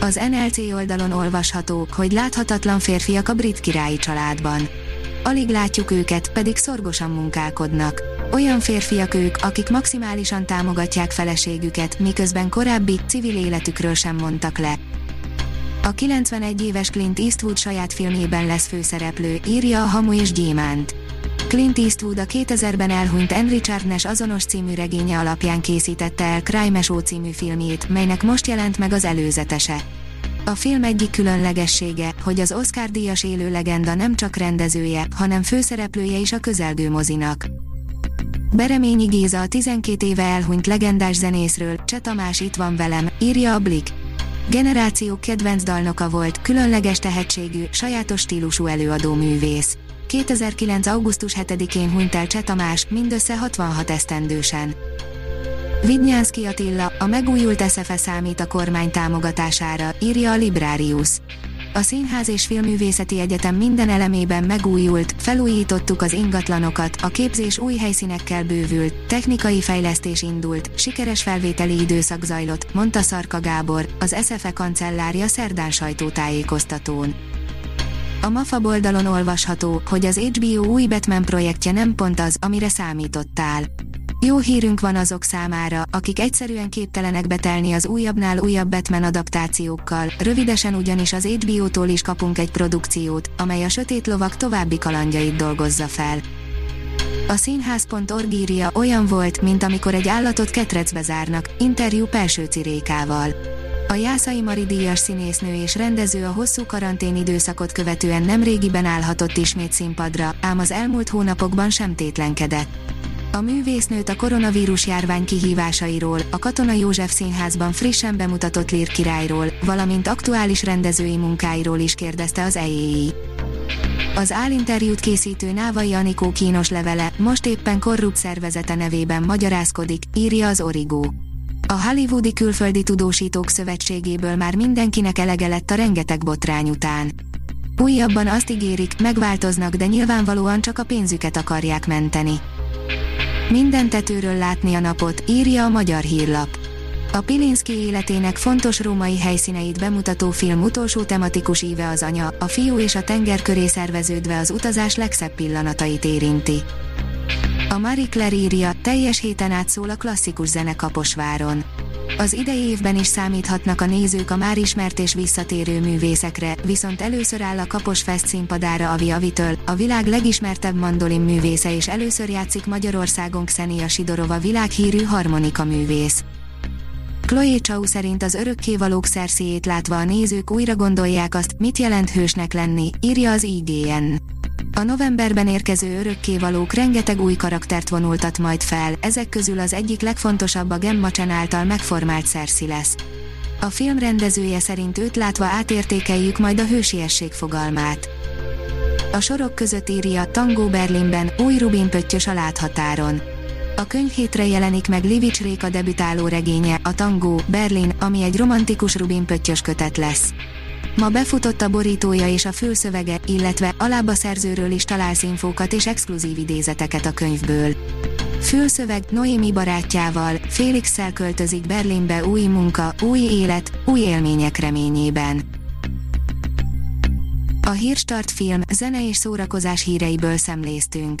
Az NLC oldalon olvasható, hogy láthatatlan férfiak a brit királyi családban. Alig látjuk őket, pedig szorgosan munkálkodnak. Olyan férfiak ők, akik maximálisan támogatják feleségüket, miközben korábbi, civil életükről sem mondtak le. A 91 éves Clint Eastwood saját filmjében lesz főszereplő, írja a Hamu és Gyémánt. Clint Eastwood a 2000-ben elhunyt Henry Richard Nash azonos című regénye alapján készítette el Crime Show című filmjét, melynek most jelent meg az előzetese. A film egyik különlegessége, hogy az Oscar-díjas élő legenda nem csak rendezője, hanem főszereplője is a közelgő mozinak. Bereményi Géza a 12 éve elhunyt legendás zenészről, Cseh Tamás itt van velem, írja a Blik. Generációk kedvenc dalnoka volt, különleges tehetségű, sajátos stílusú előadó művész. 2009. augusztus 7-én hunyt el Cseh Tamás, mindössze 66 esztendősen. Vidnyánszki Attila, a megújult SFE számít a kormány támogatására, írja a Librarius. A Színház és Filművészeti Egyetem minden elemében megújult, felújítottuk az ingatlanokat, a képzés új helyszínekkel bővült, technikai fejlesztés indult, sikeres felvételi időszak zajlott, mondta Szarka Gábor, az SFE kancellárja szerdán sajtótájékoztatón. A MAFA oldalon olvasható, hogy az HBO új Batman projektje nem pont az, amire számítottál. Jó hírünk van azok számára, akik egyszerűen képtelenek betelni az újabbnál újabb Batman adaptációkkal, rövidesen ugyanis az HBO-tól is kapunk egy produkciót, amely a Sötét Lovak további kalandjait dolgozza fel. A színház.org írja olyan volt, mint amikor egy állatot ketrecbe zárnak, interjú Pelső Cirékával. A Jászai Mari díjas színésznő és rendező a hosszú karantén időszakot követően nem régiben állhatott ismét színpadra, ám az elmúlt hónapokban sem tétlenkedett. A művésznőt a koronavírus járvány kihívásairól, a Katona József Színházban frissen bemutatott Lír királyról, valamint aktuális rendezői munkáiról is kérdezte az EEI. Az állinterjút készítő Návai Anikó kínos levele most éppen korrupt szervezete nevében magyarázkodik, írja az Origo. A Hollywoodi Külföldi Tudósítók Szövetségéből már mindenkinek elege lett a rengeteg botrány után. Újabban azt ígérik, megváltoznak, de nyilvánvalóan csak a pénzüket akarják menteni. Minden tetőről látni a napot, írja a magyar hírlap. A Pilinszki életének fontos római helyszíneit bemutató film utolsó tematikus íve az anya, a fiú és a tenger köré szerveződve az utazás legszebb pillanatait érinti. A Marie Claire írja, teljes héten át szól a klasszikus zene Kaposváron. Az idei évben is számíthatnak a nézők a már ismert és visszatérő művészekre, viszont először áll a Kapos Fest színpadára Avi Avitől, a világ legismertebb mandolin művésze és először játszik Magyarországon Xenia Sidorova világhírű harmonika művész. Chloe Chow szerint az örökkévalók szerszéjét látva a nézők újra gondolják azt, mit jelent hősnek lenni, írja az IGN. A novemberben érkező örökkévalók rengeteg új karaktert vonultat majd fel, ezek közül az egyik legfontosabb a Gemma Chen által megformált Cersei lesz. A film rendezője szerint őt látva átértékeljük majd a hősiesség fogalmát. A sorok között írja Tangó Berlinben, új Rubin pöttyös a láthatáron. A könyv jelenik meg Livics Réka debütáló regénye, a Tangó, Berlin, ami egy romantikus Rubin pöttyös kötet lesz. Ma befutott a borítója és a fülszövege, illetve alába szerzőről is találsz infókat és exkluzív idézeteket a könyvből. Fülszöveg Noémi barátjával, félix költözik Berlinbe új munka, új élet, új élmények reményében. A Hírstart film, zene és szórakozás híreiből szemléztünk.